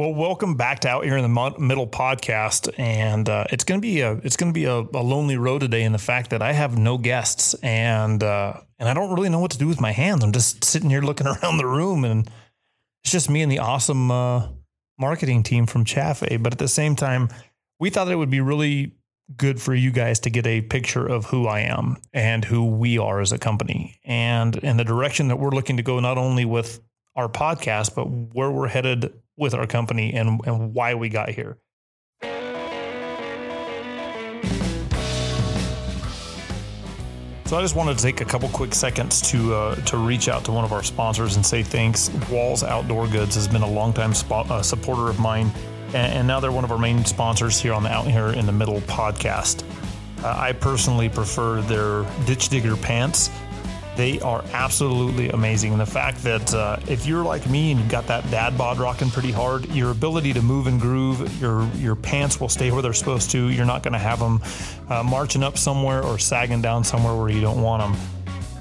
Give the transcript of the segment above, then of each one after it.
Well, welcome back to Out Here in the Middle podcast, and uh, it's to be a it's to be a, a, lonely road today in the fact that I have no guests, and uh, and I don't really know what to do with my hands. I'm just sitting here looking around the room, and it's just me and the awesome uh, marketing team from Chafe. But at the same time, we thought it would be really good for you guys to get a picture of who I am and who we are as a company, and and the direction that we're looking to go, not only with our podcast, but where we're headed with our company and, and why we got here. So I just wanted to take a couple quick seconds to uh, to reach out to one of our sponsors and say thanks. Walls Outdoor Goods has been a longtime spot, uh, supporter of mine, and, and, now they're one of our main sponsors here on the Out Here in the Middle podcast. Uh, I personally prefer their ditch digger pants they are absolutely amazing. And the fact that uh, if you're like me and you've got that dad bod rocking pretty hard, your ability to move and groove, your your pants will stay where they're supposed to. You're not going to have them uh, marching up somewhere or sagging down somewhere where you don't want them.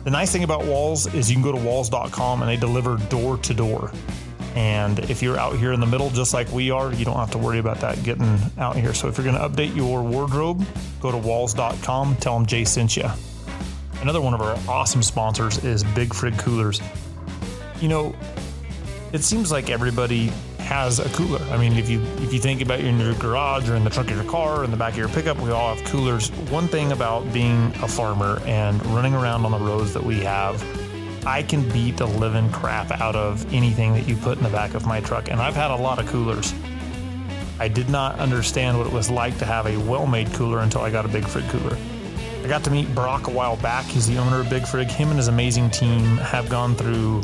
The nice thing about Walls is you can go to walls.com and they deliver door to door. And if you're out here in the middle, just like we are, you don't have to worry about that getting out here. So if you're going to update your wardrobe, go to walls.com, tell them Jay sent you. Another one of our awesome sponsors is Big Frig Coolers. You know, it seems like everybody has a cooler. I mean, if you if you think about your garage or in the trunk of your car or in the back of your pickup, we all have coolers. One thing about being a farmer and running around on the roads that we have, I can beat the living crap out of anything that you put in the back of my truck. And I've had a lot of coolers. I did not understand what it was like to have a well-made cooler until I got a Big Frig cooler. I got to meet Brock a while back. He's the owner of Big Frig. Him and his amazing team have gone through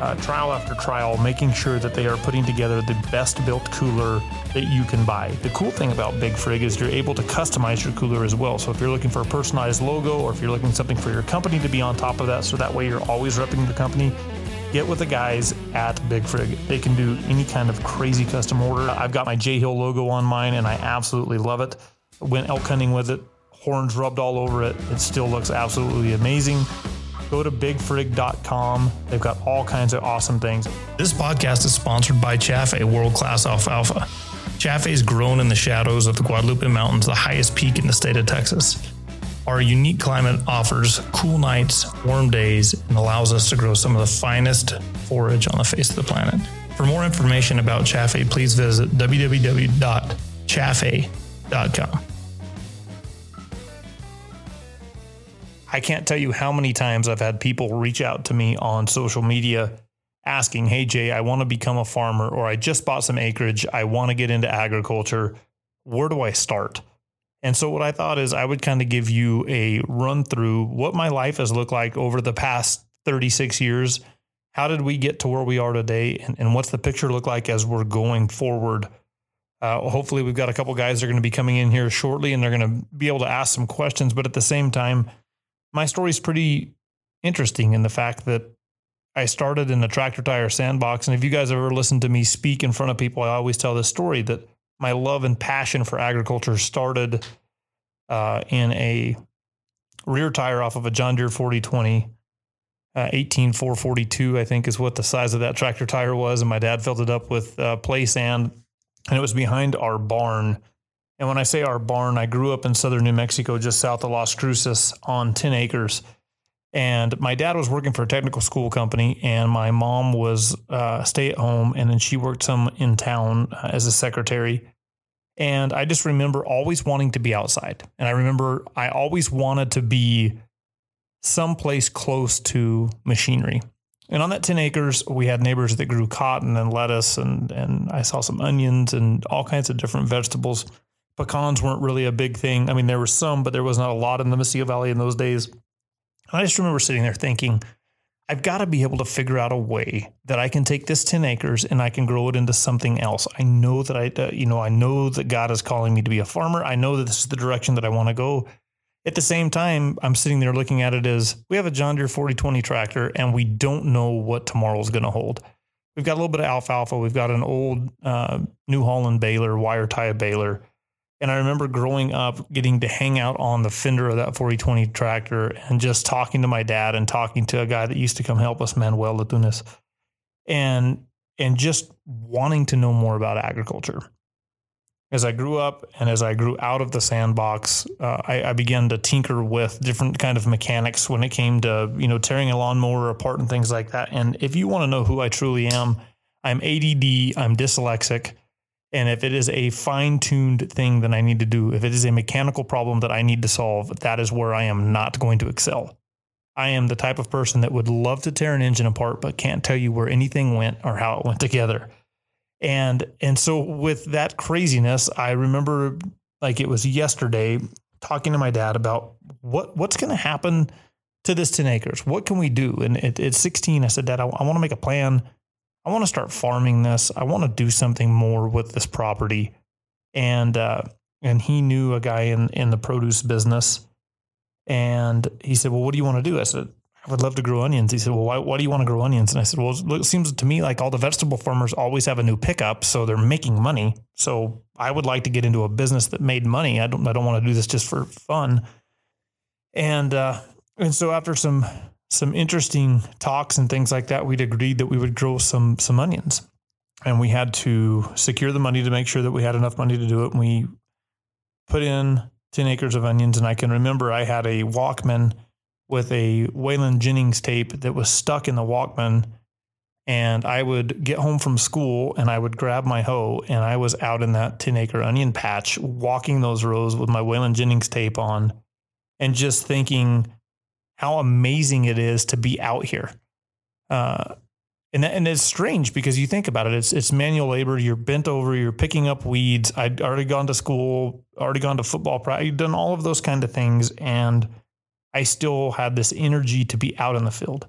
uh, trial after trial, making sure that they are putting together the best built cooler that you can buy. The cool thing about Big Frig is you're able to customize your cooler as well. So if you're looking for a personalized logo or if you're looking something for your company to be on top of that, so that way you're always repping the company, get with the guys at Big Frig. They can do any kind of crazy custom order. I've got my J Hill logo on mine and I absolutely love it. Went elk hunting with it horns rubbed all over it. It still looks absolutely amazing. Go to bigfrig.com. They've got all kinds of awesome things. This podcast is sponsored by Chafe World Class Alfalfa. Chafe is grown in the shadows of the Guadalupe Mountains, the highest peak in the state of Texas. Our unique climate offers cool nights, warm days, and allows us to grow some of the finest forage on the face of the planet. For more information about Chafe, please visit www.chafe.com. I can't tell you how many times I've had people reach out to me on social media asking, Hey, Jay, I want to become a farmer, or I just bought some acreage. I want to get into agriculture. Where do I start? And so, what I thought is, I would kind of give you a run through what my life has looked like over the past 36 years. How did we get to where we are today? And, and what's the picture look like as we're going forward? Uh, hopefully, we've got a couple guys that are going to be coming in here shortly and they're going to be able to ask some questions. But at the same time, my story is pretty interesting in the fact that I started in a tractor tire sandbox. And if you guys ever listen to me speak in front of people, I always tell this story that my love and passion for agriculture started uh, in a rear tire off of a John Deere 4020. Uh, 18442, I think, is what the size of that tractor tire was. And my dad filled it up with uh, play sand, and it was behind our barn and when I say our barn, I grew up in southern New Mexico, just south of Las Cruces on 10 acres. And my dad was working for a technical school company, and my mom was uh, stay at home, and then she worked some in town uh, as a secretary. And I just remember always wanting to be outside. And I remember I always wanted to be someplace close to machinery. And on that 10 acres, we had neighbors that grew cotton and lettuce, and, and I saw some onions and all kinds of different vegetables pecans weren't really a big thing. I mean, there were some, but there was not a lot in the Mesilla Valley in those days. And I just remember sitting there thinking, I've got to be able to figure out a way that I can take this 10 acres and I can grow it into something else. I know that I, uh, you know, I know that God is calling me to be a farmer. I know that this is the direction that I want to go. At the same time, I'm sitting there looking at it as we have a John Deere 4020 tractor and we don't know what tomorrow is going to hold. We've got a little bit of alfalfa. We've got an old uh, New Holland baler, wire tie baler. And I remember growing up getting to hang out on the fender of that 4020 tractor and just talking to my dad and talking to a guy that used to come help us, Manuel Latunas. And and just wanting to know more about agriculture. As I grew up and as I grew out of the sandbox, uh, I, I, began to tinker with different kind of mechanics when it came to you know tearing a lawnmower apart and things like that. And if you want to know who I truly am, I'm ADD, I'm dyslexic, and if it is a fine tuned thing that I need to do, if it is a mechanical problem that I need to solve, that is where I am not going to excel. I am the type of person that would love to tear an engine apart, but can't tell you where anything went or how it went together. And and so with that craziness, I remember like it was yesterday talking to my dad about what what's going to happen to this 10 acres. What can we do? And at, at 16, I said, Dad, I, I want to make a plan. I want to start farming this. I want to do something more with this property. And uh, and he knew a guy in in the produce business and he said, Well, what do you want to do? I said, I would love to grow onions. He said, Well, why, why do you want to grow onions? And I said, Well, it seems to me like all the vegetable farmers always have a new pickup, so they're making money. So I would like to get into a business that made money. I don't I don't want to do this just for fun. And uh, and so after some some interesting talks and things like that, we'd agreed that we would grow some some onions. And we had to secure the money to make sure that we had enough money to do it. And we put in 10 acres of onions. And I can remember I had a Walkman with a Waylon Jennings tape that was stuck in the Walkman. And I would get home from school and I would grab my hoe and I was out in that 10 acre onion patch walking those rows with my Waylon Jennings tape on and just thinking how amazing it is to be out here. Uh, and and it's strange because you think about it, it's it's manual labor. You're bent over. You're picking up weeds. I'd already gone to school, already gone to football practice. Done all of those kind of things, and I still had this energy to be out in the field.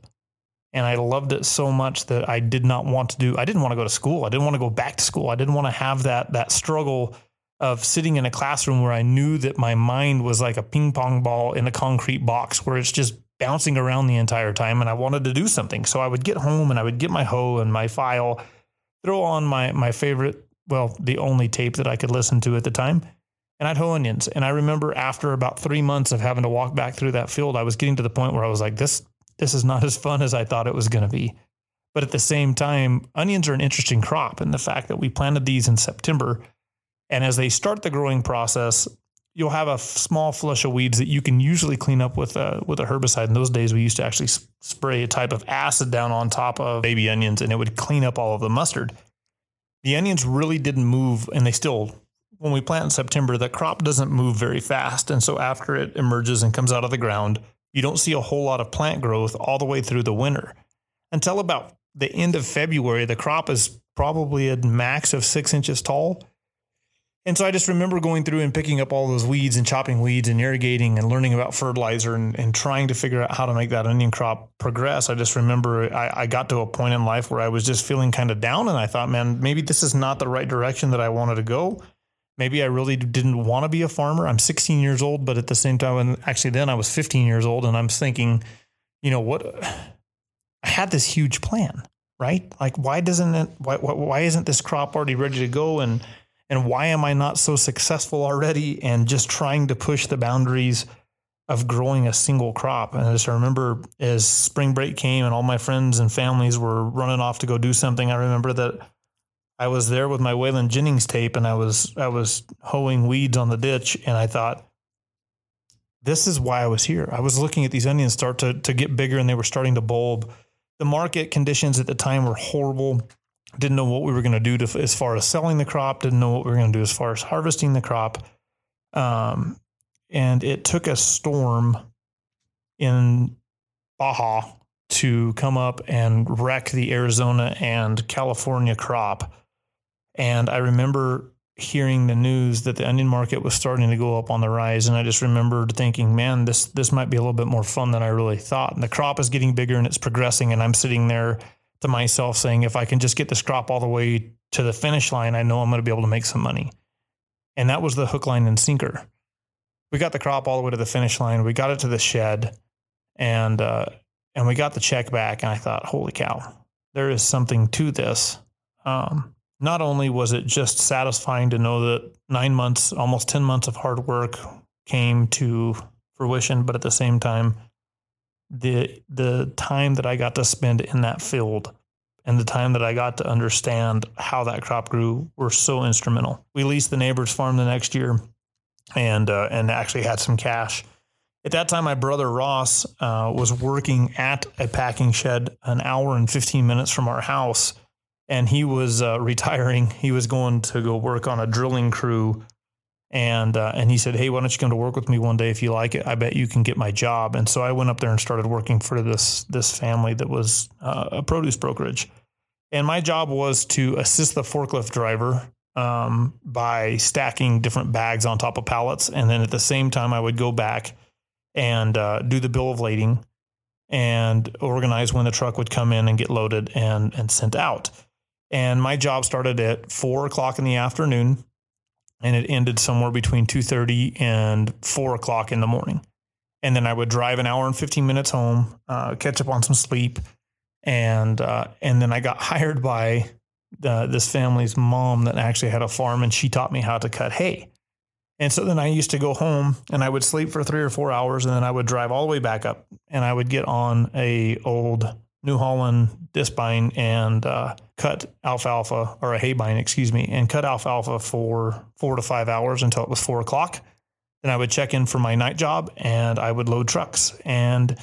And I loved it so much that I did not want to do. I didn't want to go to school. I didn't want to go back to school. I didn't want to have that that struggle of sitting in a classroom where I knew that my mind was like a ping pong ball in a concrete box where it's just bouncing around the entire time and I wanted to do something. So I would get home and I would get my hoe and my file, throw on my my favorite, well, the only tape that I could listen to at the time, and I'd hoe onions. And I remember after about three months of having to walk back through that field, I was getting to the point where I was like, this this is not as fun as I thought it was going to be. But at the same time, onions are an interesting crop. And the fact that we planted these in September, and as they start the growing process, you'll have a small flush of weeds that you can usually clean up with a with a herbicide. In those days, we used to actually spray a type of acid down on top of baby onions, and it would clean up all of the mustard. The onions really didn't move, and they still. When we plant in September, the crop doesn't move very fast, and so after it emerges and comes out of the ground, you don't see a whole lot of plant growth all the way through the winter. Until about the end of February, the crop is probably a max of six inches tall and so I just remember going through and picking up all those weeds and chopping weeds and irrigating and learning about fertilizer and, and trying to figure out how to make that onion crop progress. I just remember I, I got to a point in life where I was just feeling kind of down and I thought, man, maybe this is not the right direction that I wanted to go. Maybe I really didn't want to be a farmer. I'm 16 years old, but at the same time, and actually then I was 15 years old and I'm thinking, you know, what I had this huge plan, right? Like, why doesn't it, why, why isn't this crop already ready to go? And, and why am I not so successful already and just trying to push the boundaries of growing a single crop. And as I just remember as spring break came and all my friends and families were running off to go do something, I remember that I was there with my Waylon Jennings tape and I was I was hoeing weeds on the ditch and I thought this is why I was here. I was looking at these onions start to to get bigger and they were starting to bulb. The market conditions at the time were horrible didn't know what we were going to do as far as selling the crop, didn't know what we were going to do as far as harvesting the crop. Um, and it took a storm in Baja to come up and wreck the Arizona and California crop. And I remember hearing the news that the onion market was starting to go up on the rise and I just remembered thinking man this this might be a little bit more fun than I really thought and the crop is getting bigger and it's progressing and I'm sitting there to myself saying, if I can just get this crop all the way to the finish line, I know I'm going to be able to make some money. And that was the hook, line, and sinker. We got the crop all the way to the finish line. We got it to the shed, and uh, and we got the check back. And I thought, holy cow, there is something to this. Um, not only was it just satisfying to know that nine months, almost ten months of hard work came to fruition, but at the same time, the the time that I got to spend in that field and the time that I got to understand how that crop grew were so instrumental. We leased the neighbor's farm the next year, and uh, and actually had some cash. At that time, my brother Ross uh, was working at a packing shed an hour and 15 minutes from our house, and he was uh, retiring. He was going to go work on a drilling crew and uh, and he said, "Hey, why don't you come to work with me one day if you like it? I bet you can get my job." And so I went up there and started working for this this family that was uh, a produce brokerage, and my job was to assist the forklift driver um, by stacking different bags on top of pallets, and then at the same time I would go back and uh, do the bill of lading and organize when the truck would come in and get loaded and and sent out. And my job started at four o'clock in the afternoon and it ended somewhere between 2.30 and 4 o'clock in the morning. And then i would drive an hour and 15 minutes home uh, catch up on some sleep. And uh, and then i got hired by the, this family's mom that actually had a farm and she taught me how to cut hay. And so then i used to go home and i would sleep for three or four hours and then i would drive all the way back up and i would get on a old New Holland discbine and uh, cut alfalfa or a haybine, excuse me, and cut alfalfa for four to five hours until it was four o'clock. Then I would check in for my night job and I would load trucks. And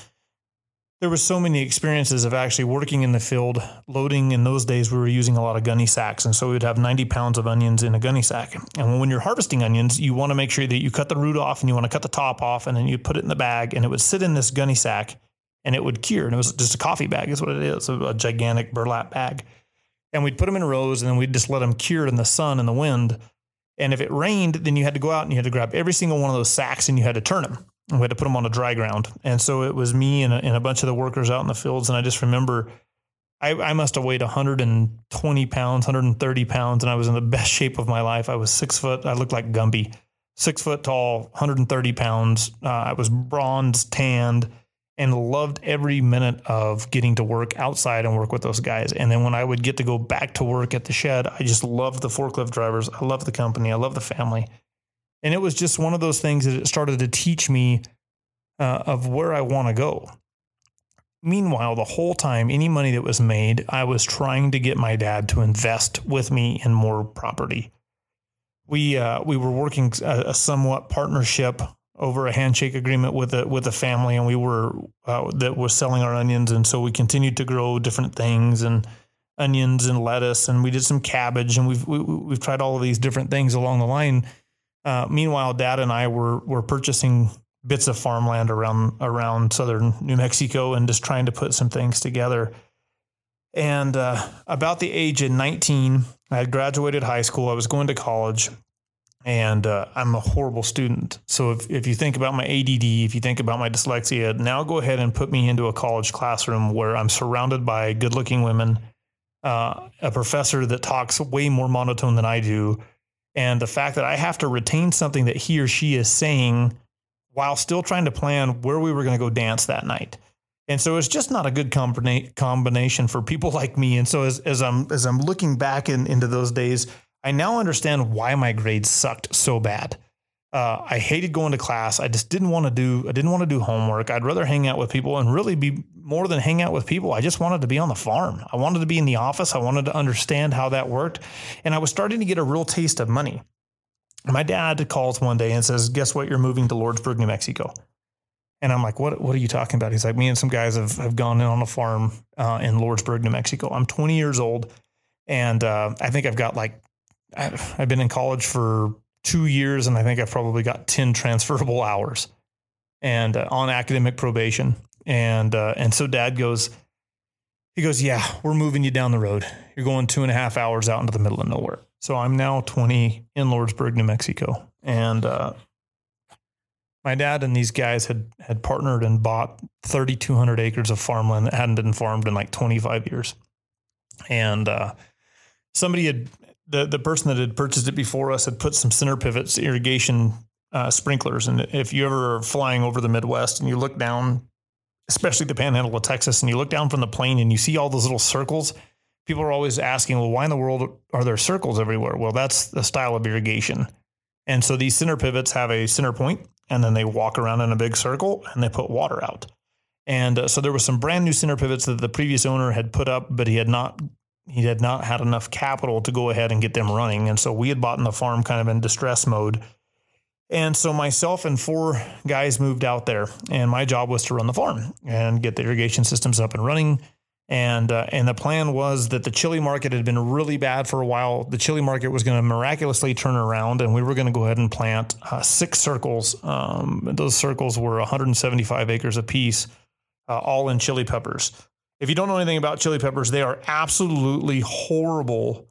there was so many experiences of actually working in the field, loading. In those days, we were using a lot of gunny sacks, and so we'd have 90 pounds of onions in a gunny sack. And when you're harvesting onions, you want to make sure that you cut the root off and you want to cut the top off, and then you put it in the bag, and it would sit in this gunny sack and it would cure. And it was just a coffee bag, is what it is, a, gigantic burlap bag. And we'd put them in rows and then we'd just let them cure in the sun and the wind. And if it rained, then you had to go out and you had to grab every single one of those sacks and you had to turn them. And we had to put them on a dry ground. And so it was me and a, and a bunch of the workers out in the fields. And I just remember I, I must have weighed 120 pounds, 130 pounds, and I was in the best shape of my life. I was six foot. I looked like Gumby, six foot tall, 130 pounds. Uh, I was bronze, tanned and loved every minute of getting to work outside and work with those guys. And then when I would get to go back to work at the shed, I just loved the forklift drivers. I loved the company. I loved the family. And it was just one of those things that it started to teach me uh, of where I want to go. Meanwhile, the whole time, any money that was made, I was trying to get my dad to invest with me in more property. We uh, we were working a, a somewhat partnership over a handshake agreement with a with a family, and we were uh, that was selling our onions, and so we continued to grow different things and onions and lettuce, and we did some cabbage, and we've we, have we have tried all of these different things along the line. Uh, meanwhile, Dad and I were were purchasing bits of farmland around around southern New Mexico and just trying to put some things together. And uh, about the age of 19, I had graduated high school. I was going to college, and uh, I'm a horrible student. So if, if you think about my ADD, if you think about my dyslexia, now go ahead and put me into a college classroom where I'm surrounded by good looking women, uh, a professor that talks way more monotone than I do, and the fact that I have to retain something that he or she is saying while still trying to plan where we were going to go dance that night. And so it's just not a good combina- combination for people like me. And so as, as I'm as I'm looking back in, into those days, I now understand why my grades sucked so bad. Uh, I hated going to class. I just didn't want to do. I didn't want to do homework. I'd rather hang out with people and really be more than hang out with people. I just wanted to be on the farm. I wanted to be in the office. I wanted to understand how that worked, and I was starting to get a real taste of money. My dad calls one day and says, "Guess what? You're moving to Lordsburg, New Mexico." And I'm like, "What? What are you talking about?" He's like, "Me and some guys have have gone in on a farm uh, in Lordsburg, New Mexico. I'm 20 years old, and uh, I think I've got like I've been in college for two years, and I think I've probably got ten transferable hours, and uh, on academic probation. And uh, and so Dad goes, he goes, yeah, we're moving you down the road. You're going two and a half hours out into the middle of nowhere. So I'm now 20 in Lordsburg, New Mexico, and uh, my dad and these guys had had partnered and bought 3,200 acres of farmland that hadn't been farmed in like 25 years, and uh, somebody had the the person that had purchased it before us had put some center pivots irrigation uh, sprinklers. And if you ever are flying over the Midwest and you look down, especially the Panhandle of Texas, and you look down from the plane and you see all those little circles, people are always asking, "Well, why in the world are there circles everywhere?" Well, that's the style of irrigation. And so these center pivots have a center point, and then they walk around in a big circle and they put water out. And uh, so there was some brand new center pivots that the previous owner had put up, but he had not he had not had enough capital to go ahead and get them running. And so we had bought in the farm kind of in distress mode. And so myself and four guys moved out there, and my job was to run the farm and get the irrigation systems up and running. And uh, and the plan was that the chili market had been really bad for a while. The chili market was going to miraculously turn around, and we were going to go ahead and plant uh, six circles. Um, those circles were 175 acres apiece, uh, all in chili peppers. If you don't know anything about chili peppers, they are absolutely horrible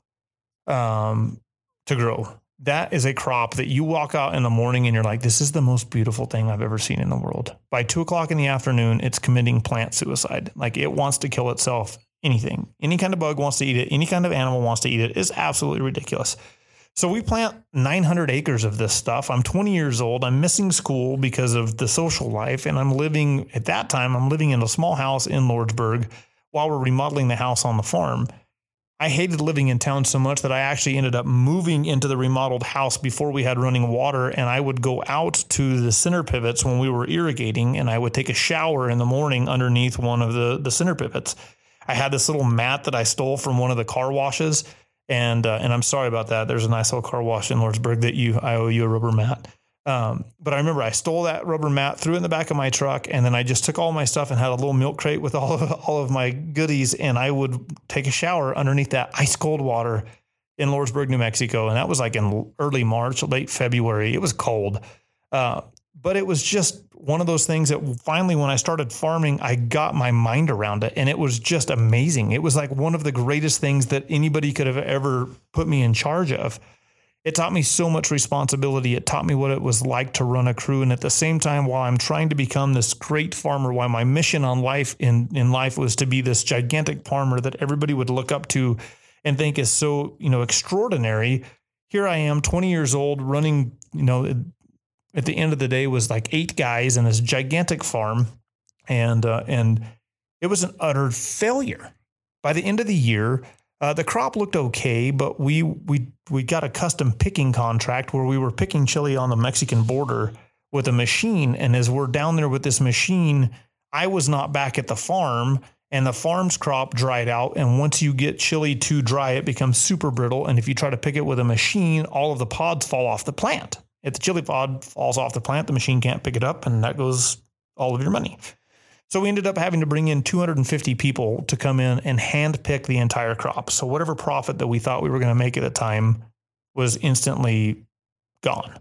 um, to grow. That is a crop that you walk out in the morning and you're like, this is the most beautiful thing I've ever seen in the world. By two o'clock in the afternoon, it's committing plant suicide. Like it wants to kill itself. Anything, any kind of bug wants to eat it, any kind of animal wants to eat it. It's absolutely ridiculous. So we plant 900 acres of this stuff. I'm 20 years old. I'm missing school because of the social life. And I'm living at that time, I'm living in a small house in Lordsburg while we're remodeling the house on the farm. I hated living in town so much that I actually ended up moving into the remodeled house before we had running water. And I would go out to the center pivots when we were irrigating and I would take a shower in the morning underneath one of the, the center pivots. I had this little mat that I stole from one of the car washes and uh, and I'm sorry about that. There's a nice little car wash in Lordsburg that you I owe you a rubber mat. Um, but I remember I stole that rubber mat, threw it in the back of my truck, and then I just took all my stuff and had a little milk crate with all of, all of my goodies, and I would take a shower underneath that ice cold water in Lordsburg, New Mexico, and that was like in early March, late February. It was cold, uh, but it was just one of those things that finally, when I started farming, I got my mind around it and it was just amazing. It was like one of the greatest things that anybody could have ever put me in charge of. It taught me so much responsibility. It taught me what it was like to run a crew. And at the same time, while I'm trying to become this great farmer, while my mission on life in, in life was to be this gigantic farmer that everybody would look up to and think is so, you know, extraordinary. Here I am, 20 years old, running, you know, at the end of the day was like eight guys in this gigantic farm, and uh, and it was an utter failure. By the end of the year, uh, the crop looked okay, but we we we got a custom picking contract where we were picking chili on the Mexican border with a machine, and as we're down there with this machine, I was not back at the farm. And the farm's crop dried out. And once you get chili too dry, it becomes super brittle. And if you try to pick it with a machine, all of the pods fall off the plant. If the chili pod falls off the plant, the machine can't pick it up, and that goes all of your money. So we ended up having to bring in 250 people to come in and hand pick the entire crop. So whatever profit that we thought we were going to make at the time was instantly gone.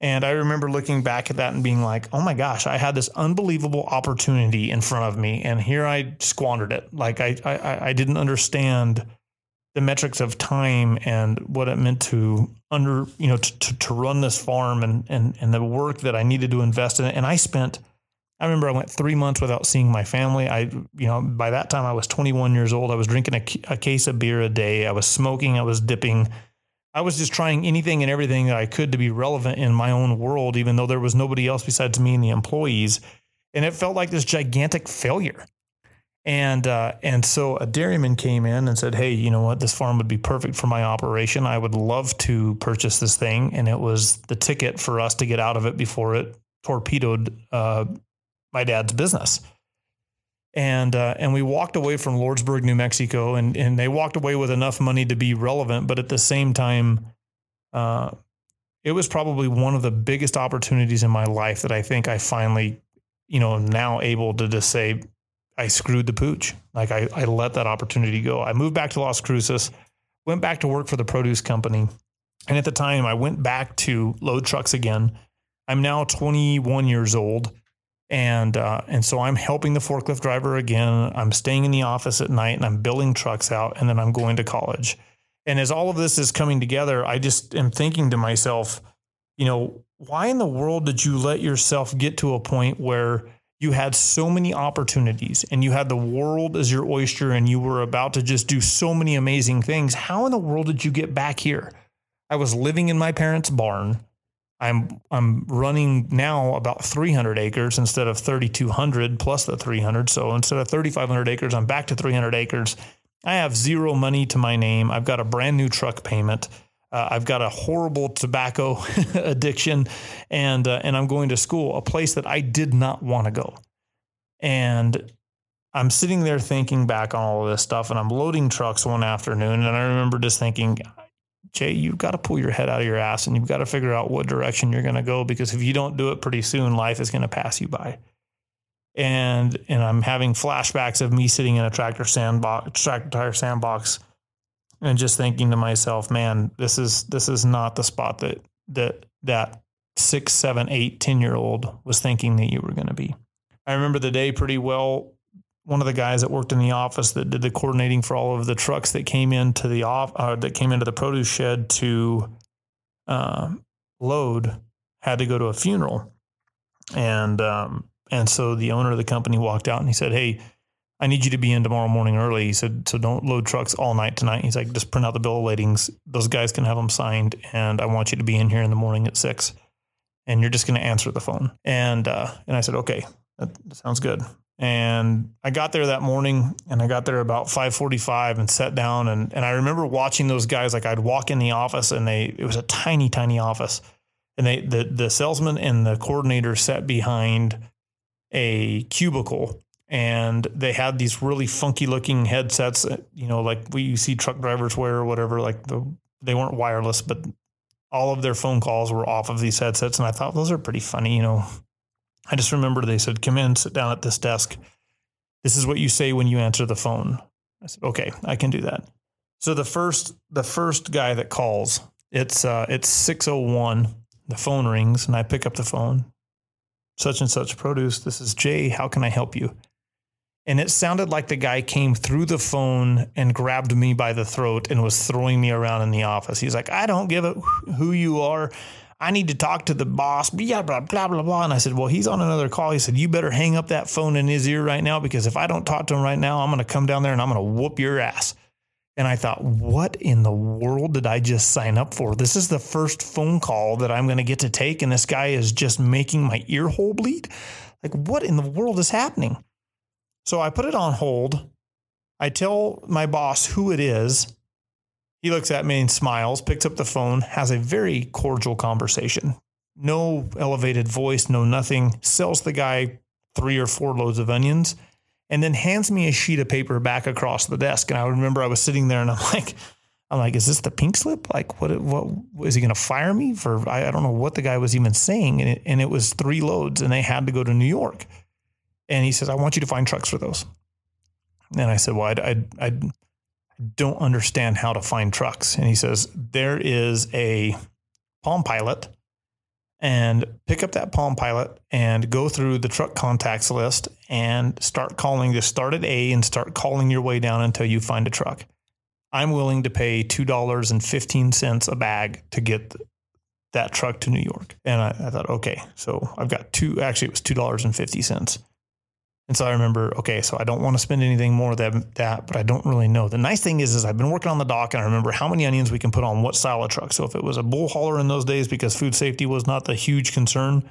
And I remember looking back at that and being like, oh my gosh, I had this unbelievable opportunity in front of me. And here I squandered it. Like I, I, I didn't understand the metrics of time and what it meant to under you know to, to, to, run this farm and, and and the work that I needed to invest in it. And I spent I remember I went three months without seeing my family. I you know by that time I was 21 years old. I was drinking a, a case of beer a day. I was smoking. I was dipping. I was just trying anything and everything that I could to be relevant in my own world, even though there was nobody else besides me and the employees. And it felt like this gigantic failure. And uh, and so a dairyman came in and said, "Hey, you know what? This farm would be perfect for my operation. I would love to purchase this thing." And it was the ticket for us to get out of it before it torpedoed uh, my dad's business. And uh, and we walked away from Lordsburg, New Mexico, and and they walked away with enough money to be relevant, but at the same time, uh, it was probably one of the biggest opportunities in my life that I think I finally, you know, now able to just say, I screwed the pooch. Like I, I let that opportunity go. I moved back to Las Cruces, went back to work for the produce company. And at the time, I went back to load trucks again. I'm now 21 years old. And uh, and so I'm helping the forklift driver again. I'm staying in the office at night and I'm building trucks out, and then I'm going to college. And as all of this is coming together, I just am thinking to myself, you know, why in the world did you let yourself get to a point where you had so many opportunities and you had the world as your oyster and you were about to just do so many amazing things. How in the world did you get back here? I was living in my parents' barn. I'm I'm running now about 300 acres instead of 3200 plus the 300. So instead of 3500 acres, I'm back to 300 acres. I have zero money to my name. I've got a brand new truck payment. Uh, I've got a horrible tobacco addiction, and uh, and I'm going to school, a place that I did not want to go. And I'm sitting there thinking back on all of this stuff and I'm loading trucks one afternoon. And I remember just thinking, Jay, you've got to pull your head out of your ass and you've got to figure out what direction you're going to go because if you don't do it pretty soon, life is going to pass you by. And and I'm having flashbacks of me sitting in a tractor sandbox, tractor tire sandbox, and just thinking to myself, man, this is this is not the spot that that that six, seven, eight, ten year old was thinking that you were going to be. I remember the day pretty well one of the guys that worked in the office that did the coordinating for all of the trucks that came into the off uh, that came into the produce shed to uh, load had to go to a funeral, and um, and so the owner of the company walked out and he said, "Hey, I need you to be in tomorrow morning early." He said, "So don't load trucks all night tonight." He's like, "Just print out the bill of ladings. Those guys can have them signed, and I want you to be in here in the morning at six, and you're just going to answer the phone." And uh, and I said, "Okay, that, sounds good." And I got there that morning and I got there about 545 and sat down. And, and I remember watching those guys, like I'd walk in the office and they, it was a tiny, tiny office. And they, the, the salesman and the coordinator sat behind a cubicle and they had these really funky looking headsets, you know, like we see truck drivers wear or whatever, like the, they weren't wireless, but all of their phone calls were off of these headsets. And I thought those are pretty funny, you know, I just remember they said, come in, sit down at this desk. This is what you say when you answer the phone. I said, okay, I can do that. So the first, the first guy that calls, it's, uh, it's 601. The phone rings and I pick up the phone. Such and such produce. This is Jay. How can I help you? And it sounded like the guy came through the phone and grabbed me by the throat and was throwing me around in the office. He's like, I don't give a who you are. I need to talk to the boss, blah, blah, blah, blah, blah. And I said, Well, he's on another call. He said, You better hang up that phone in his ear right now because if I don't talk to him right now, I'm going to come down there and I'm going to whoop your ass. And I thought, What in the world did I just sign up for? This is the first phone call that I'm going to get to take. And this guy is just making my ear hole bleed. Like, what in the world is happening? So I put it on hold. I tell my boss who it is. He looks at me and smiles, picks up the phone, has a very cordial conversation. No elevated voice, no nothing. Sells the guy three or four loads of onions and then hands me a sheet of paper back across the desk. And I remember I was sitting there and I'm like, I'm like, is this the pink slip? Like, what, what is he going to fire me for? I, I, don't know what the guy was even saying. And it, and it was three loads and they had to go to New York. And he says, I want you to find trucks for those. And I said, well, I'd, I'd, I'd don't understand how to find trucks. And he says, There is a Palm Pilot, and pick up that Palm Pilot and go through the truck contacts list and start calling. Just start at A and start calling your way down until you find a truck. I'm willing to pay $2.15 a bag to get that truck to New York. And I, I thought, okay, so I've got two, actually, it was $2.50. And so I remember, okay, so I don't want to spend anything more than that, but I don't really know. The nice thing is, is I've been working on the dock and I remember how many onions we can put on what style of truck. So if it was a bull hauler in those days, because food safety was not the huge concern,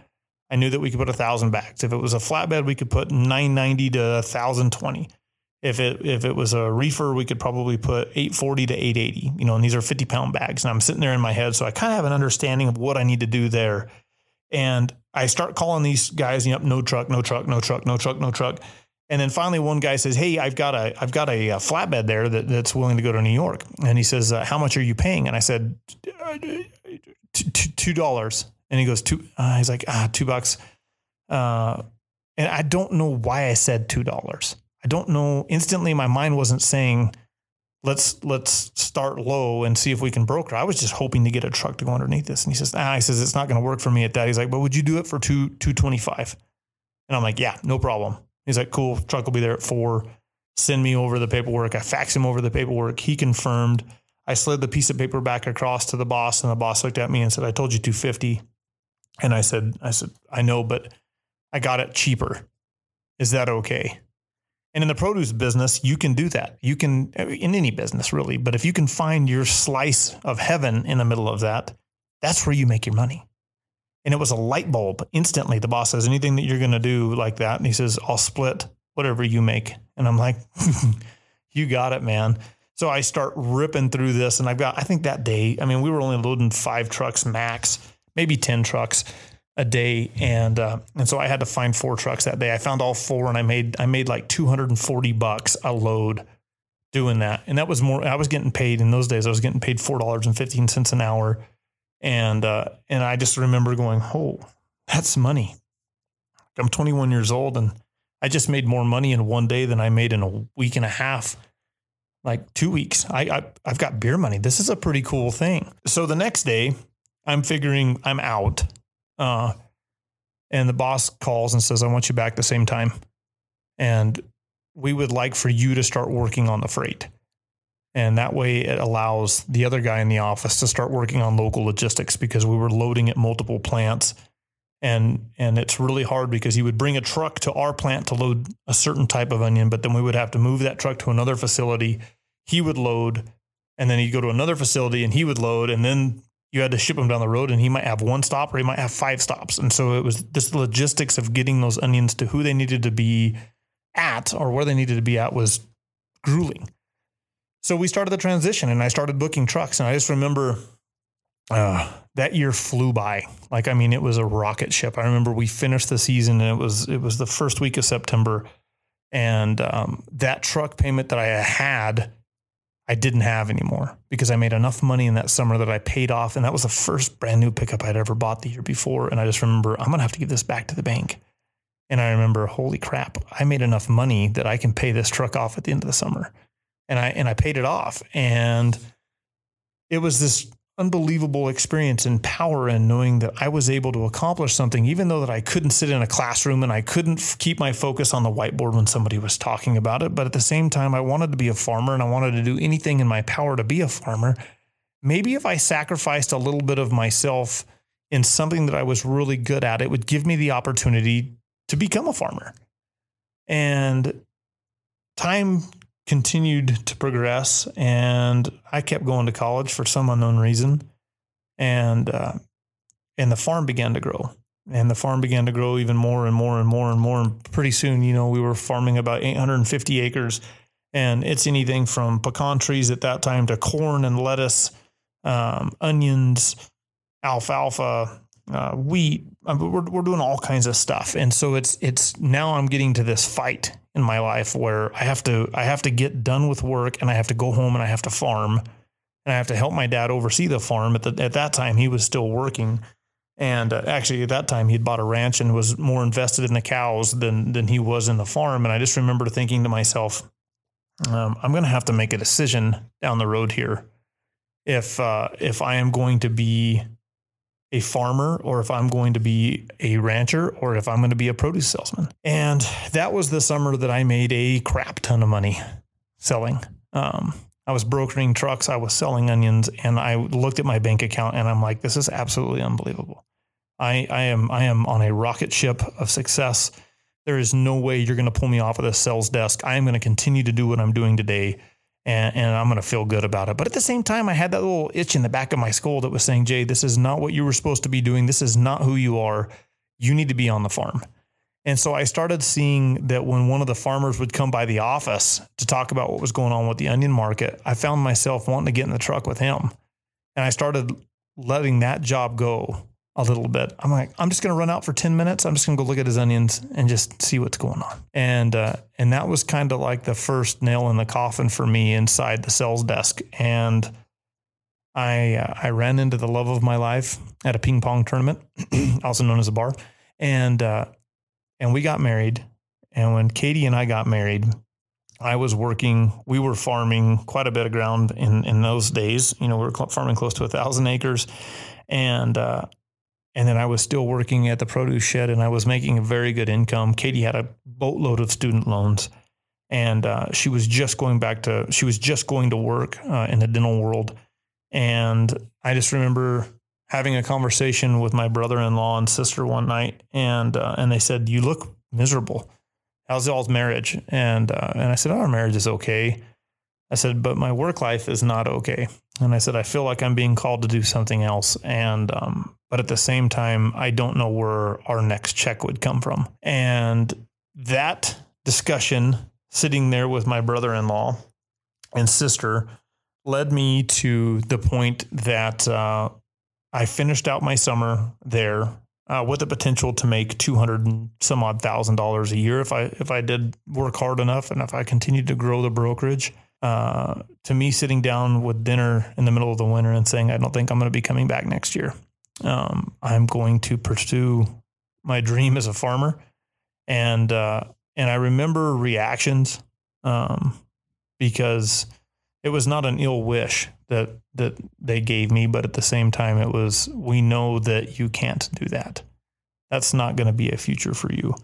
I knew that we could put a thousand bags. If it was a flatbed, we could put 990 to 1020. If it if it was a reefer, we could probably put 840 to 880. You know, and these are 50 pound bags. And I'm sitting there in my head, so I kind of have an understanding of what I need to do there. And I start calling these guys, you know, no truck, no truck, no truck, no truck, no truck. And then finally, one guy says, "Hey, I've got a I've got a, a flatbed there that, that's willing to go to New York." And he says, uh, "How much are you paying?" And I said, two dollars." And he goes, two. Uh, he's like, ah, two bucks. Uh, and I don't know why I said two dollars. I don't know. Instantly, my mind wasn't saying let's let's start low and see if we can broker. I was just hoping to get a truck to go underneath this. And he says, ah, he says it's not going to work for me at that. He's like, but would you do it for two two twenty five? And I'm like, yeah, no problem. He's like, cool, truck will be there at four. Send me over the paperwork. I fax him over the paperwork. He confirmed. I slid the piece of paper back across to the boss, and the boss looked at me and said, I told you 250. And I said, I said, I know, but I got it cheaper. Is that okay? And in the produce business, you can do that. You can, in any business really, but if you can find your slice of heaven in the middle of that, that's where you make your money. And it was a light bulb instantly. The boss says, anything that you're going to do like that. And he says, I'll split whatever you make. And I'm like, you got it, man. So I start ripping through this. And I've got, I think that day, I mean, we were only loading five trucks max, maybe 10 trucks. A day, and uh, and so I had to find four trucks that day. I found all four, and I made I made like 240 bucks a load doing that, and that was more. I was getting paid in those days. I was getting paid four dollars and fifteen cents an hour, and uh, and I just remember going, "Oh, that's money." I'm 21 years old, and I just made more money in one day than I made in a week and a half, like two weeks. I, I I've got beer money. This is a pretty cool thing. So the next day, I'm figuring I'm out, uh, and the boss calls and says, "I want you back the same time." And we would like for you to start working on the freight. And that way it allows the other guy in the office to start working on local logistics because we were loading at multiple plants. And and it's really hard because he would bring a truck to our plant to load a certain type of onion, but then we would have to move that truck to another facility. He would load, and then he'd go to another facility and he would load, and then you had to ship him down the road and he might have one stop or he might have five stops. And so it was this logistics of getting those onions to who they needed to be at or where they needed to be at was grueling. So we started the transition and I started booking trucks. And I just remember uh, that year flew by. Like, I mean, it was a rocket ship. I remember we finished the season and it was, it was the first week of September. And um, that truck payment that I had, I didn't have anymore because I made enough money in that summer that I paid off. And that was the first brand new pickup I'd ever bought the year before. And I just remember, I'm going to have to give this back to the bank. And I remember, holy crap, I made enough money that I can pay this truck off at the end of the summer. And I and I paid it off. And it was this unbelievable experience and power in knowing that I was able to accomplish something, even though that I couldn't sit in a classroom and I couldn't f- keep my focus on the whiteboard when somebody was talking about it. But at the same time, I wanted to be a farmer and I wanted to do anything in my power to be a farmer. Maybe if I sacrificed a little bit of myself in something that I was really good at, it would give me the opportunity to become a farmer. And time continued to progress, and I kept going to college for some unknown reason, and uh, and the farm began to grow, and the farm began to grow even more and more and more and more. And pretty soon, you know, we were farming about 850 acres, and it's anything from pecan trees at that time to corn and lettuce, um, onions, alfalfa, uh, wheat. Uh, we're we're doing all kinds of stuff, and so it's it's now I'm getting to this fight in my life where I have to I have to get done with work and I have to go home and I have to farm and I have to help my dad oversee the farm. At the, at that time, he was still working, and uh, actually at that time he'd bought a ranch and was more invested in the cows than than he was in the farm. And I just remember thinking to myself, um, I'm going to have to make a decision down the road here if uh, if I am going to be a farmer or if I'm going to be a rancher or if I'm going to be a produce salesman. And that was the summer that I made a crap ton of money selling. Um, I was brokering trucks, I was selling onions, and I looked at my bank account and I'm like, this is absolutely unbelievable. I, I am I am on a rocket ship of success. There is no way you're going to pull me off of this sales desk. I am going to continue to do what I'm doing today and, and I'm going to feel good about it. But at the same time, I had that little itch in the back of my skull that was saying, Jay, this is not what you were supposed to be doing. This is not who you are. You need to be on the farm. And so I started seeing that when one of the farmers would come by the office to talk about what was going on with the onion market, I found myself wanting to get in the truck with him. And I started letting that job go a little bit. I'm like, I'm just going to run out for 10 minutes. I'm just going to go look at his onions and just see what's going on. And, uh, and that was kind of like the first nail in the coffin for me inside the sales desk. And I, uh, I ran into the love of my life at a ping pong tournament, also known as a bar. And, uh, and we got married. And when Katie and I got married, I was working, we were farming quite a bit of ground in, in those days. You know, we were farming close to a thousand acres. And, uh, and then I was still working at the produce shed and I was making a very good income. Katie had a boatload of student loans and uh, she was just going back to, she was just going to work uh, in the dental world. And I just remember having a conversation with my brother-in-law and sister one night and, uh, and they said, you look miserable. How's y'all's marriage? And, uh, and I said, our marriage is okay. I said, but my work life is not okay. And I said, I feel like I'm being called to do something else. And, um, but at the same time, I don't know where our next check would come from. And that discussion, sitting there with my brother in law and sister, led me to the point that uh, I finished out my summer there. uh, with the potential to make two hundred and some odd thousand dollars a year if I if I did work hard enough and if I continued to grow the brokerage. Uh, to me, sitting down with dinner in the middle of the winter and saying, "I don't think I'm going to be coming back next year. Um, I'm going to pursue my dream as a farmer," and uh, and I remember reactions um, because it was not an ill wish that that they gave me, but at the same time, it was we know that you can't do that. That's not going to be a future for you.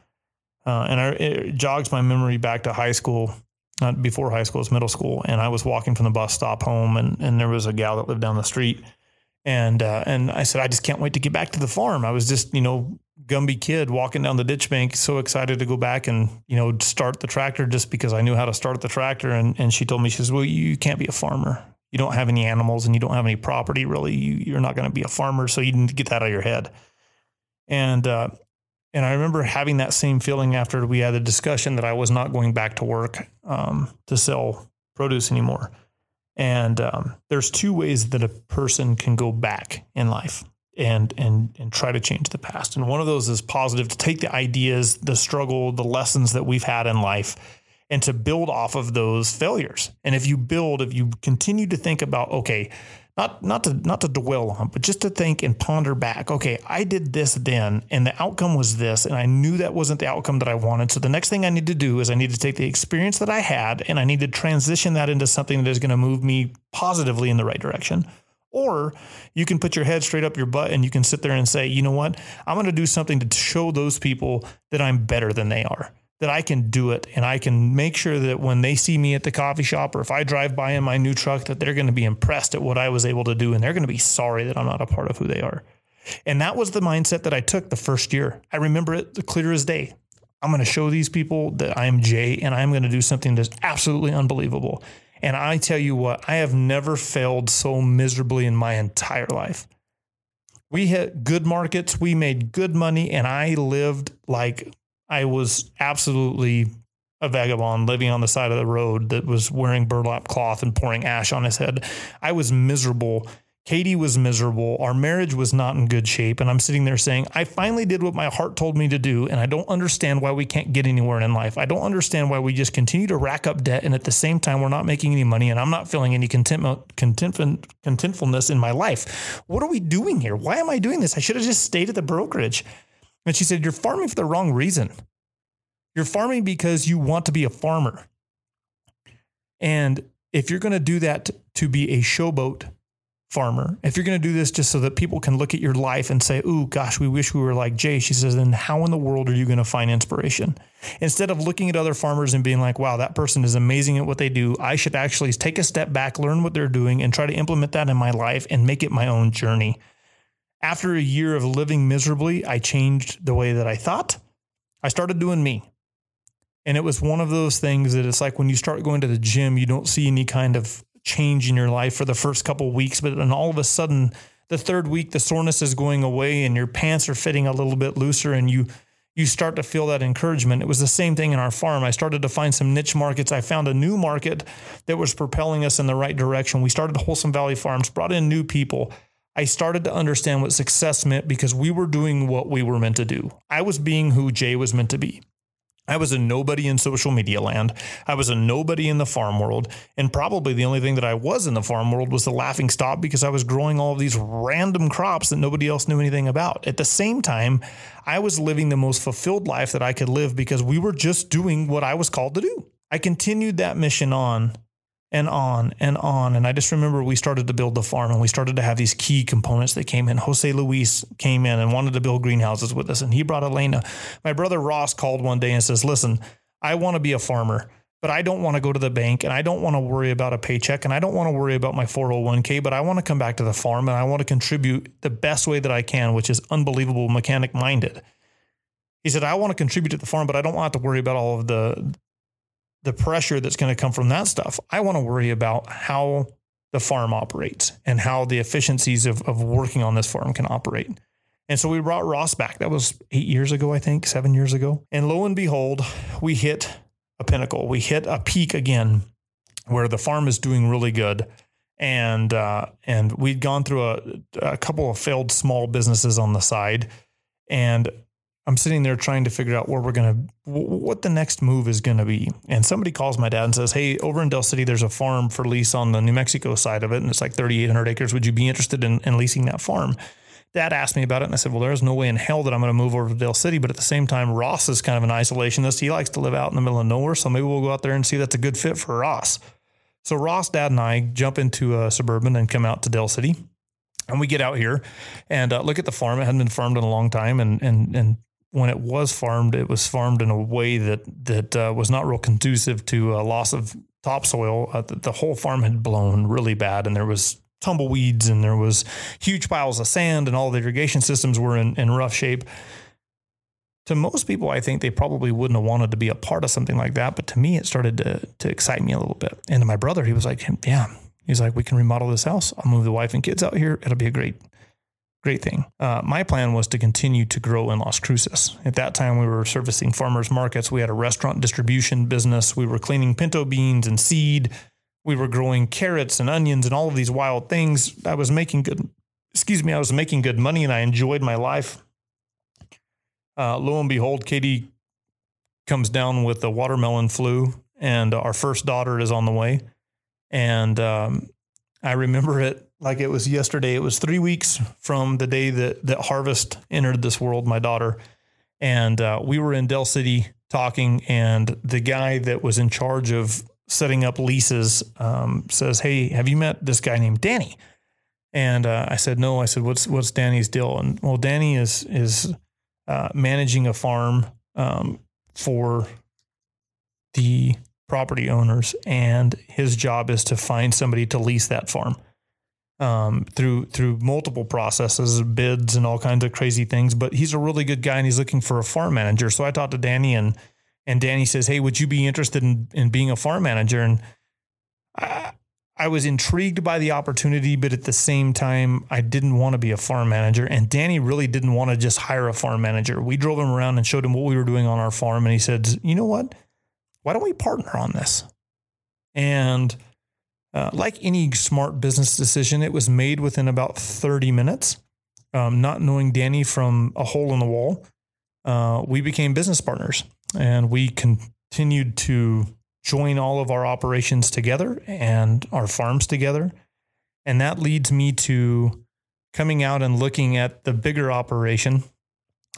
Uh, and I, it jogs my memory back to high school, not before high school, it's middle school, and I was walking from the bus stop home, and and there was a gal that lived down the street, and uh, and I said I just can't wait to get back to the farm. I was just you know Gumby kid walking down the ditch bank, so excited to go back and you know start the tractor just because I knew how to start the tractor. And and she told me she says, "Well, you can't be a farmer. You don't have any animals and you don't have any property. Really, you, you're not going to be a farmer. So you need to get that out of your head." And uh, and I remember having that same feeling after we had the discussion that I was not going back to work um, to sell produce anymore. And um, there's two ways that a person can go back in life and and and try to change the past. And one of those is positive to take the ideas, the struggle, the lessons that we've had in life and to build off of those failures. And if you build, if you continue to think about, okay, not not to not to dwell on, but just to think and ponder back. Okay, I did this then, and the outcome was this, and I knew that wasn't the outcome that I wanted. So the next thing I need to do is I need to take the experience that I had, and I need to transition that into something that is going to move me positively in the right direction. Or you can put your head straight up your butt and you can sit there and say, you know what? I'm going to do something to show those people that I'm better than they are, that I can do it. And I can make sure that when they see me at the coffee shop or if I drive by in my new truck, that they're going to be impressed at what I was able to do and they're going to be sorry that I'm not a part of who they are. And that was the mindset that I took the first year. I remember it clear as day. I'm going to show these people that I'm Jay and I'm going to do something that's absolutely unbelievable. And I tell you what, I have never failed so miserably in my entire life. We hit good markets, we made good money, and I lived like I was absolutely a vagabond living on the side of the road that was wearing burlap cloth and pouring ash on his head. I was miserable Katie was miserable. Our marriage was not in good shape. And I'm sitting there saying, I finally did what my heart told me to do. And I don't understand why we can't get anywhere in life. I don't understand why we just continue to rack up debt. And at the same time, we're not making any money. And I'm not feeling any contentment, contentment, contentfulness in my life. What are we doing here? Why am I doing this? I should have just stayed at the brokerage. And she said, You're farming for the wrong reason. You're farming because you want to be a farmer. And if you're going to do that to be a showboat, farmer. If you're going to do this just so that people can look at your life and say, "Ooh, gosh, we wish we were like Jay," she says, "Then how in the world are you going to find inspiration?" Instead of looking at other farmers and being like, "Wow, that person is amazing at what they do. I should actually take a step back, learn what they're doing, and try to implement that in my life and make it my own journey." After a year of living miserably, I changed the way that I thought. I started doing me. And it was one of those things that it's like when you start going to the gym, you don't see any kind of change in your life for the first couple weeks, but then all of a sudden, the third week, the soreness is going away and your pants are fitting a little bit looser and you you start to feel that encouragement. It was the same thing in our farm. I started to find some niche markets. I found a new market that was propelling us in the right direction. We started Wholesome Valley Farms, brought in new people. I started to understand what success meant because we were doing what we were meant to do. I was being who Jay was meant to be. I was a nobody in social media land. I was a nobody in the farm world. And probably the only thing that I was in the farm world was the laughing stock because I was growing all of these random crops that nobody else knew anything about. At the same time, I was living the most fulfilled life that I could live because we were just doing what I was called to do. I continued that mission on and on and on. And I just remember we started to build the farm and we started to have these key components that came in. Jose Luis came in and wanted to build greenhouses with us, and he brought Elena. My brother Ross called one day and says, Listen, I want to be a farmer. But I don't want to go to the bank and I don't want to worry about a paycheck and I don't want to worry about my 401k, but I want to come back to the farm and I want to contribute the best way that I can, which is unbelievable mechanic minded. He said, I want to contribute to the farm, but I don't want to worry about all of the the pressure that's going to come from that stuff. I want to worry about how the farm operates and how the efficiencies of, of working on this farm can operate. And so we brought Ross back. That was eight years ago, I think, seven years ago. And lo and behold, we hit a pinnacle. We hit a peak again where the farm is doing really good. And uh, and we'd gone through a, a couple of failed small businesses on the side And I'm sitting there trying to figure out where we're going to, what the next move is going to be. And somebody calls my dad and says, Hey, over in Dell City, there's a farm for lease on the New Mexico side of it. And it's like 3,800 acres. Would you be interested in, in leasing that farm? Dad asked me about it. And I said, Well, there's no way in hell that I'm going to move over to Dell City. But at the same time, Ross is kind of an isolationist. He likes to live out in the middle of nowhere. So maybe we'll go out there and see if that's a good fit for Ross. So Ross, Dad, and I jump into a suburban and come out to Dell City. And we get out here and uh, look at the farm. It hadn't been farmed in a long time, and and and when it was farmed, it was farmed in a way that that uh, was not real conducive to a loss of topsoil. Uh, the, the, whole farm had blown really bad, and there was tumbleweeds, and there was huge piles of sand, and all the irrigation systems were in, in rough shape. To most people, I think they probably wouldn't have wanted to be a part of something like that. But to me, it started to to excite me a little bit. And to my brother, he was like, "Yeah." He's like, "We can remodel this house. I'll move the wife and kids out here. It'll be a great great thing. Uh, my plan was to continue to grow in Las Cruces. At that time, we were servicing farmers markets. We had a restaurant distribution business. We were cleaning pinto beans and seed. We were growing carrots and onions and all of these wild things. I was making good, excuse me, I was making good money and I enjoyed my life. Uh, lo and behold, Katie comes down with the watermelon flu, and our first daughter is on the way. And um, I remember it like it was yesterday. It was three weeks from the day that that Harvest entered this world, my daughter, and uh, we were in Dell City talking, and the guy that was in charge of setting up leases um, says, "Hey, have you met this guy named Danny?" And uh, I said, "No." I said, "What's what's Danny's deal?" And well, Danny is is uh, managing a farm um, for the property owners, and his job is to find somebody to lease that farm um, through through multiple processes, bids, and all kinds of crazy things. But he's a really good guy, and he's looking for a farm manager. So I talked to Danny, and and Danny says, "Hey, would you be interested in in being a farm manager?" And I, I was intrigued by the opportunity, but at the same time, I didn't want to be a farm manager. And Danny really didn't want to just hire a farm manager. We drove him around and showed him what we were doing on our farm, and he said, "You know what? Why don't we partner on this?" And uh, like any smart business decision, it was made within about 30 minutes. Um, not knowing Danny from a hole in the wall, uh, we became business partners and we continued to join all of our operations together and our farms together. And that leads me to coming out and looking at the bigger operation.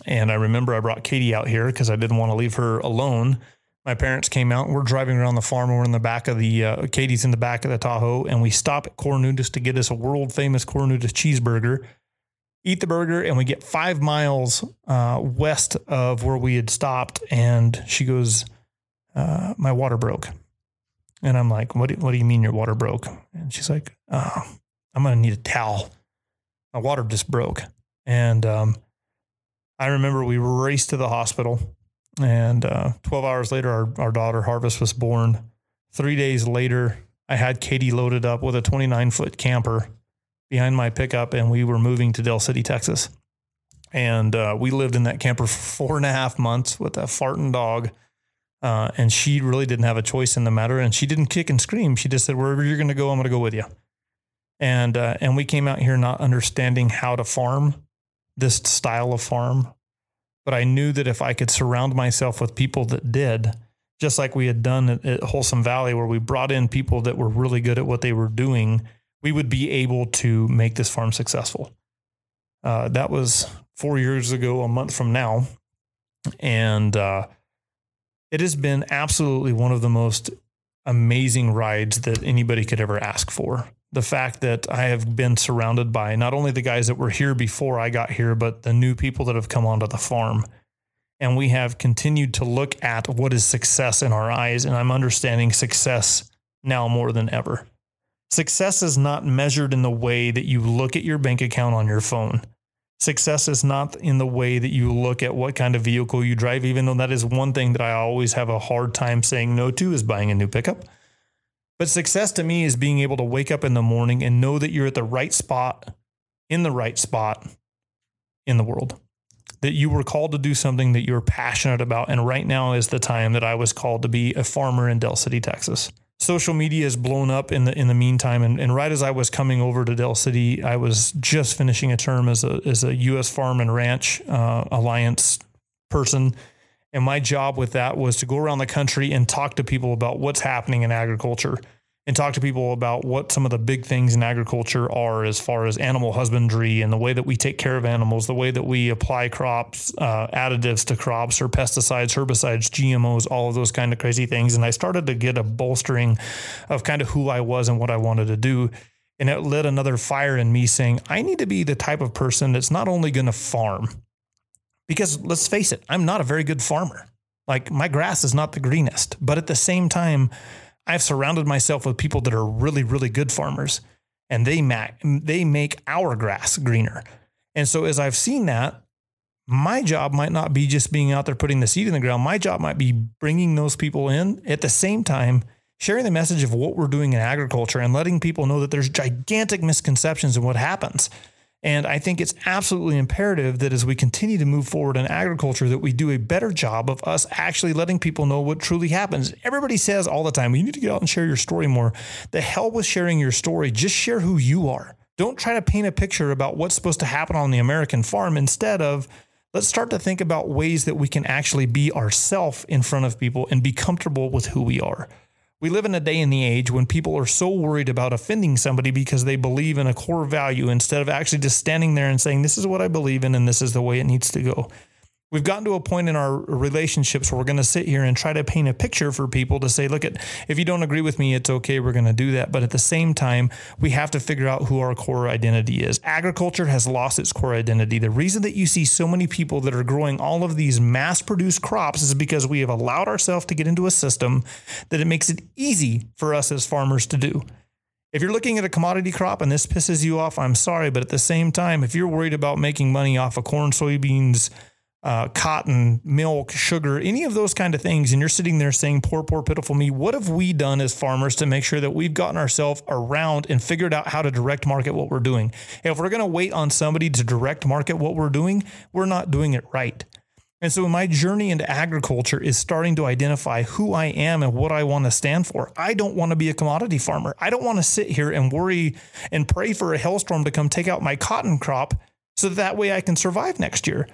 And I remember I brought Katie out here because I didn't want to leave her alone my parents came out. We're driving around the farm. We're in the back of the uh, Katie's in the back of the Tahoe, and we stop at Cornudas to get us a world famous Cornudas cheeseburger. Eat the burger, and we get five miles uh, west of where we had stopped. And she goes, uh, "My water broke," and I'm like, "What? Do, what do you mean your water broke?" And she's like, oh, "I'm gonna need a towel. My water just broke." And um, I remember we raced to the hospital and uh, 12 hours later, our, our daughter Harvest was born. Three days later, I had Katie loaded up with a 29 foot camper behind my pickup, and we were moving to Dell City, Texas. And uh, we lived in that camper for four and a half months with a farting dog. Uh, and she really didn't have a choice in the matter. And she didn't kick and scream. She just said, "Wherever you're going to go, I'm going to go with you." And uh, and we came out here not understanding how to farm this style of farm but I knew that if I could surround myself with people that did, just like we had done at, at Wholesome Valley, where we brought in people that were really good at what they were doing, we would be able to make this farm successful. Uh, that was four years ago, a month from now. And uh, it has been absolutely one of the most amazing rides that anybody could ever ask for the fact that I have been surrounded by not only the guys that were here before I got here, but the new people that have come onto the farm. And we have continued to look at what is success in our eyes. And I'm understanding success now more than ever. Success is not measured in the way that you look at your bank account on your phone. Success is not in the way that you look at what kind of vehicle you drive, even though that is one thing that I always have a hard time saying no to is buying a new pickup. But success to me is being able to wake up in the morning and know that you're at the right spot, in the right spot in the world. That you were called to do something that you're passionate about. And right now is the time that I was called to be a farmer in Dell City, Texas. social media has blown up in the in the meantime. And, and right as I was coming over to Dell City, I was just finishing a term as a as a U.S. Farm and Ranch uh, Alliance person. And my job with that was to go around the country and talk to people about what's happening in agriculture and talk to people about what some of the big things in agriculture are as far as animal husbandry and the way that we take care of animals, the way that we apply crops, uh, additives to crops or pesticides, herbicides, GMOs, all of those kind of crazy things. And I started to get a bolstering of kind of who I was and what I wanted to do. And it lit another fire in me saying, I need to be the type of person that's not only going to farm, because let's face it, I'm not a very good farmer. Like my grass is not the greenest, but at the same time, I've surrounded myself with people that are really, really good farmers and they make, they make our grass greener. And so as I've seen that, my job might not be just being out there putting the seed in the ground. My job might be bringing those people in at the same time, sharing the message of what we're doing in agriculture and letting people know that there's gigantic misconceptions in what happens. And I think it's absolutely imperative that as we continue to move forward in agriculture, that we do a better job of us actually letting people know what truly happens. Everybody says all the time, you need to get out and share your story more. The hell with sharing your story. Just share who you are. Don't try to paint a picture about what's supposed to happen on the American farm instead of let's start to think about ways that we can actually be ourself in front of people and be comfortable with who we are. We live in a day and the age when people are so worried about offending somebody because they believe in a core value instead of actually just standing there and saying, This is what I believe in and this is the way it needs to go. We've gotten to a point in our relationships where we're going to sit here and try to paint a picture for people to say, look at if you don't agree with me, it's okay, we're going to do that. But at the same time, we have to figure out who our core identity is. Agriculture has lost its core identity. The reason that you see so many people that are growing all of these mass produced crops is because we have allowed ourselves to get into a system that it makes it easy for us as farmers to do. If you're looking at a commodity crop and this pisses you off, I'm sorry. But at the same time, if you're worried about making money off of corn, soybeans, uh, cotton, milk, sugar, any of those kind of things, and you're sitting there saying, poor, poor, pitiful me, what have we done as farmers to make sure that we've gotten ourselves around and figured out how to direct market what we're doing? If we're going to wait on somebody to direct market what we're doing, we're not doing it right. And so my journey into agriculture is starting to identify who I am and what I want to stand for. I don't want to be a commodity farmer. I don't want to sit here and worry and pray for a hailstorm to come take out my cotton crop so that, that way I can survive next year.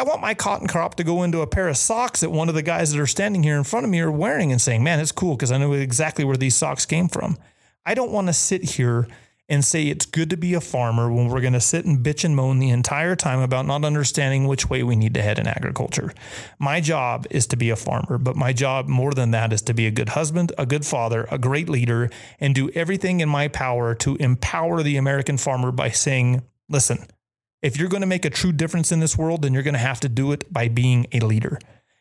I want my cotton crop to go into a pair of socks that one of the guys that are standing here in front of me are wearing and saying, man, it's cool because I know exactly where these socks came from. I don't want to sit here and say it's good to be a farmer when we're going to sit and bitch and moan the entire time about not understanding which way we need to head in agriculture. My job is to be a farmer, but my job more than that is to be a good husband, a good father, a great leader, and do everything in my power to empower the American farmer by saying, listen, if you're going to make a true difference in this world, then you're going to have to do it by being a leader.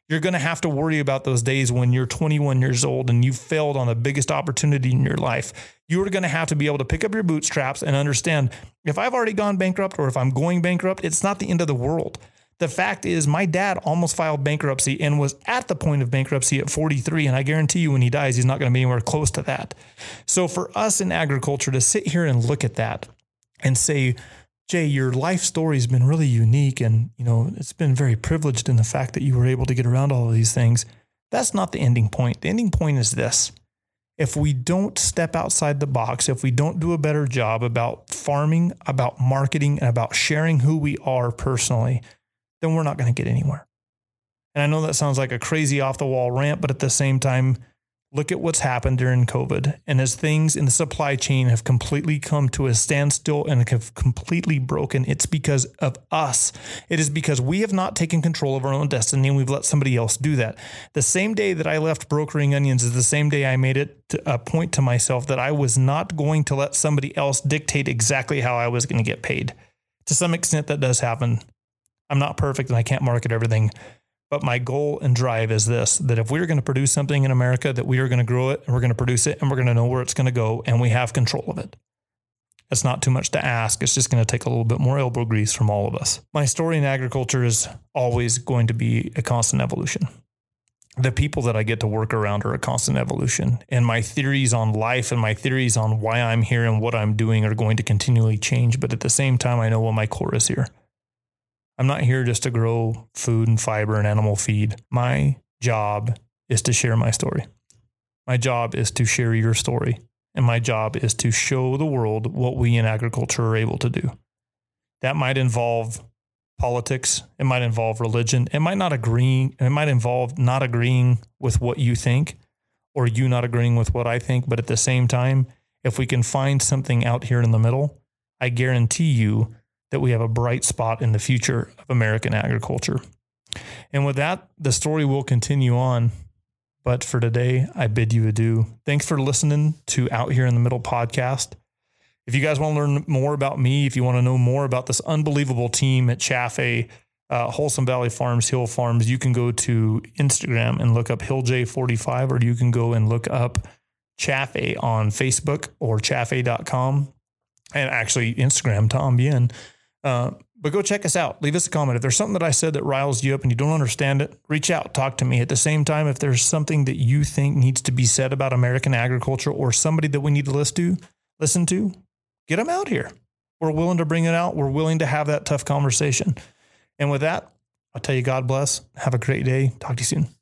You're going to have to worry about those days when you're 21 years old and you failed on the biggest opportunity in your life. You are going to have to be able to pick up your bootstraps and understand if I've already gone bankrupt or if I'm going bankrupt, it's not the end of the world. The fact is, my dad almost filed bankruptcy and was at the point of bankruptcy at 43. And I guarantee you, when he dies, he's not going to be anywhere close to that. So, for us in agriculture to sit here and look at that and say, Jay, your life story has been really unique and, you know, it's been very privileged in the fact that you were able to get around all of these things. That's not the ending point. The ending point is this. If we don't step outside the box, if we don't do a better job about farming, about marketing, and about sharing who we are personally, then we're not going to get anywhere. And I know that sounds like a crazy off the wall rant, but at the same time, Look at what's happened during COVID. And as things in the supply chain have completely come to a standstill and have completely broken, it's because of us. It is because we have not taken control of our own destiny and we've let somebody else do that. The same day that I left brokering onions is the same day I made it a point to myself that I was not going to let somebody else dictate exactly how I was going to get paid. To some extent, that does happen. I'm not perfect and I can't market everything but my goal and drive is this that if we're going to produce something in America, that we are going to grow it and we're going to produce it and we're going to know where it's going to go and we have control of it. It's not too much to ask. It's just going to take a little bit more elbow grease from all of us. My story in agriculture is always going to be a constant evolution. The people that I get to work around are a constant evolution. And my theories on life and my theories on why I'm here and what I'm doing are going to continually change. But at the same time, I know what my core is here. I'm not here just to grow food and fiber and animal feed. My job is to share my story. My job is to share your story, and my job is to show the world what we in agriculture are able to do. That might involve politics, it might involve religion, it might not agree, it might involve not agreeing with what you think or you not agreeing with what I think, but at the same time, if we can find something out here in the middle, I guarantee you that we have a bright spot in the future of American agriculture. And with that, the story will continue on. But for today, I bid you adieu. Thanks for listening to Out Here in the Middle podcast. If you guys want to learn more about me, if you want to know more about this unbelievable team at Chaffee, uh, Wholesome Valley Farms, Hill Farms, you can go to Instagram and look up HillJ45, or you can go and look up Chaffee on Facebook or chaffee.com and actually Instagram, Tom Bien. Uh, but go check us out. Leave us a comment. If there's something that I said that riles you up and you don't understand it, reach out, talk to me. At the same time, if there's something that you think needs to be said about American agriculture or somebody that we need to listen to, listen to, get them out here. We're willing to bring it out. We're willing to have that tough conversation. And with that, I'll tell you, God bless. Have a great day. Talk to you soon.